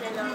Selam.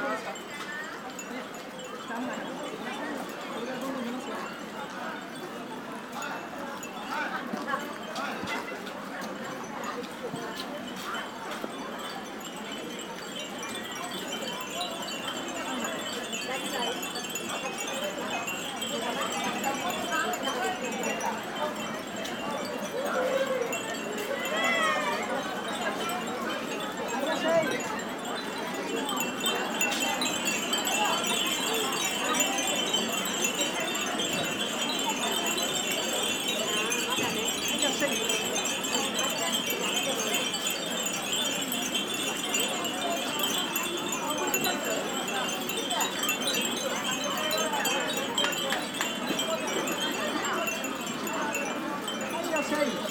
下雨。